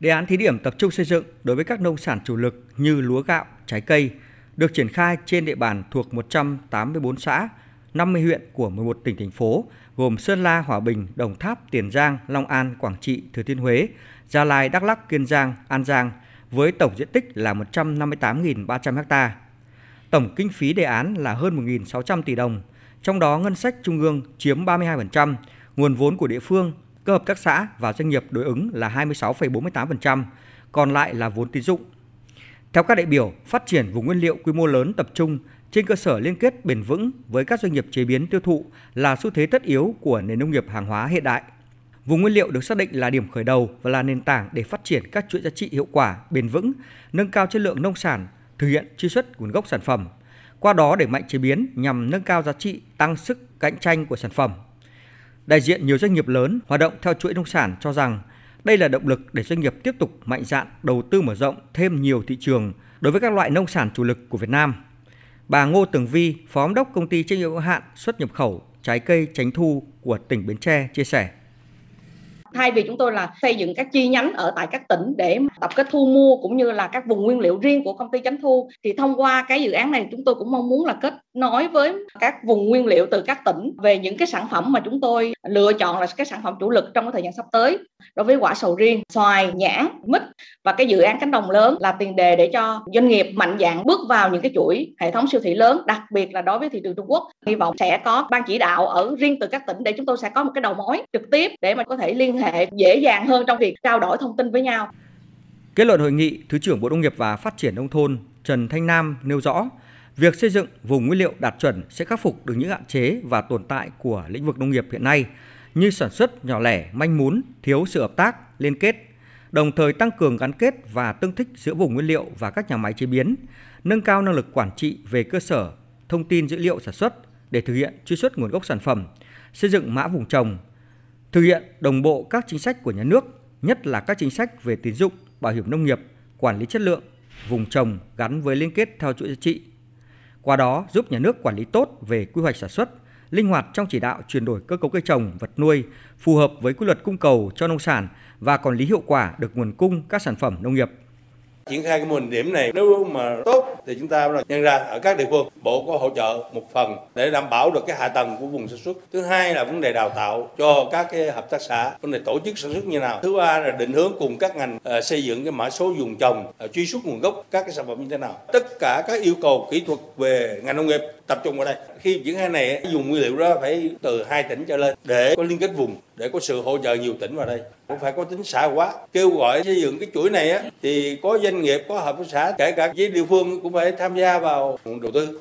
Đề án thí điểm tập trung xây dựng đối với các nông sản chủ lực như lúa gạo, trái cây được triển khai trên địa bàn thuộc 184 xã, 50 huyện của 11 tỉnh thành phố gồm Sơn La, Hòa Bình, Đồng Tháp, Tiền Giang, Long An, Quảng Trị, Thừa Thiên Huế, Gia Lai, Đắk Lắk, Kiên Giang, An Giang với tổng diện tích là 158.300 ha. Tổng kinh phí đề án là hơn 1.600 tỷ đồng, trong đó ngân sách trung ương chiếm 32%, nguồn vốn của địa phương, cơ hợp tác xã và doanh nghiệp đối ứng là 26,48%, còn lại là vốn tín dụng. Theo các đại biểu, phát triển vùng nguyên liệu quy mô lớn tập trung trên cơ sở liên kết bền vững với các doanh nghiệp chế biến tiêu thụ là xu thế tất yếu của nền nông nghiệp hàng hóa hiện đại. Vùng nguyên liệu được xác định là điểm khởi đầu và là nền tảng để phát triển các chuỗi giá trị hiệu quả, bền vững, nâng cao chất lượng nông sản, thực hiện truy xuất nguồn gốc sản phẩm. Qua đó đẩy mạnh chế biến nhằm nâng cao giá trị, tăng sức cạnh tranh của sản phẩm. Đại diện nhiều doanh nghiệp lớn hoạt động theo chuỗi nông sản cho rằng đây là động lực để doanh nghiệp tiếp tục mạnh dạn đầu tư mở rộng thêm nhiều thị trường đối với các loại nông sản chủ lực của Việt Nam. Bà Ngô Tường Vi, Phó Giám đốc công ty trách nhiệm hữu hạn xuất nhập khẩu trái cây tránh thu của tỉnh Bến Tre chia sẻ thay vì chúng tôi là xây dựng các chi nhánh ở tại các tỉnh để tập kết thu mua cũng như là các vùng nguyên liệu riêng của công ty chánh thu thì thông qua cái dự án này chúng tôi cũng mong muốn là kết nói với các vùng nguyên liệu từ các tỉnh về những cái sản phẩm mà chúng tôi lựa chọn là cái sản phẩm chủ lực trong cái thời gian sắp tới đối với quả sầu riêng xoài nhãn mít và cái dự án cánh đồng lớn là tiền đề để cho doanh nghiệp mạnh dạng bước vào những cái chuỗi hệ thống siêu thị lớn đặc biệt là đối với thị trường Trung Quốc hy vọng sẽ có ban chỉ đạo ở riêng từ các tỉnh để chúng tôi sẽ có một cái đầu mối trực tiếp để mà có thể liên hệ dễ dàng hơn trong việc trao đổi thông tin với nhau. Kết luận hội nghị, Thứ trưởng Bộ Nông nghiệp và Phát triển Nông thôn Trần Thanh Nam nêu rõ, việc xây dựng vùng nguyên liệu đạt chuẩn sẽ khắc phục được những hạn chế và tồn tại của lĩnh vực nông nghiệp hiện nay như sản xuất nhỏ lẻ, manh mún, thiếu sự hợp tác, liên kết, đồng thời tăng cường gắn kết và tương thích giữa vùng nguyên liệu và các nhà máy chế biến, nâng cao năng lực quản trị về cơ sở thông tin dữ liệu sản xuất để thực hiện truy xuất nguồn gốc sản phẩm, xây dựng mã vùng trồng, thực hiện đồng bộ các chính sách của nhà nước, nhất là các chính sách về tín dụng, bảo hiểm nông nghiệp, quản lý chất lượng, vùng trồng gắn với liên kết theo chuỗi giá trị. Qua đó giúp nhà nước quản lý tốt về quy hoạch sản xuất, linh hoạt trong chỉ đạo chuyển đổi cơ cấu cây trồng, vật nuôi phù hợp với quy luật cung cầu cho nông sản và quản lý hiệu quả được nguồn cung các sản phẩm nông nghiệp triển khai cái mô hình điểm này. Nếu mà tốt thì chúng ta là nhân ra ở các địa phương bộ có hỗ trợ một phần để đảm bảo được cái hạ tầng của vùng sản xuất. Thứ hai là vấn đề đào tạo cho các cái hợp tác xã vấn đề tổ chức sản xuất như nào. Thứ ba là định hướng cùng các ngành uh, xây dựng cái mã số dùng trồng uh, truy xuất nguồn gốc các cái sản phẩm như thế nào. Tất cả các yêu cầu kỹ thuật về ngành nông nghiệp tập trung ở đây. Khi triển khai này, dùng nguyên liệu đó phải từ hai tỉnh trở lên để có liên kết vùng, để có sự hỗ trợ nhiều tỉnh vào đây. Cũng phải có tính xã quá hóa. Kêu gọi xây dựng cái chuỗi này á, thì có doanh nghiệp, có hợp tác xã, kể cả với địa phương cũng phải tham gia vào đầu tư.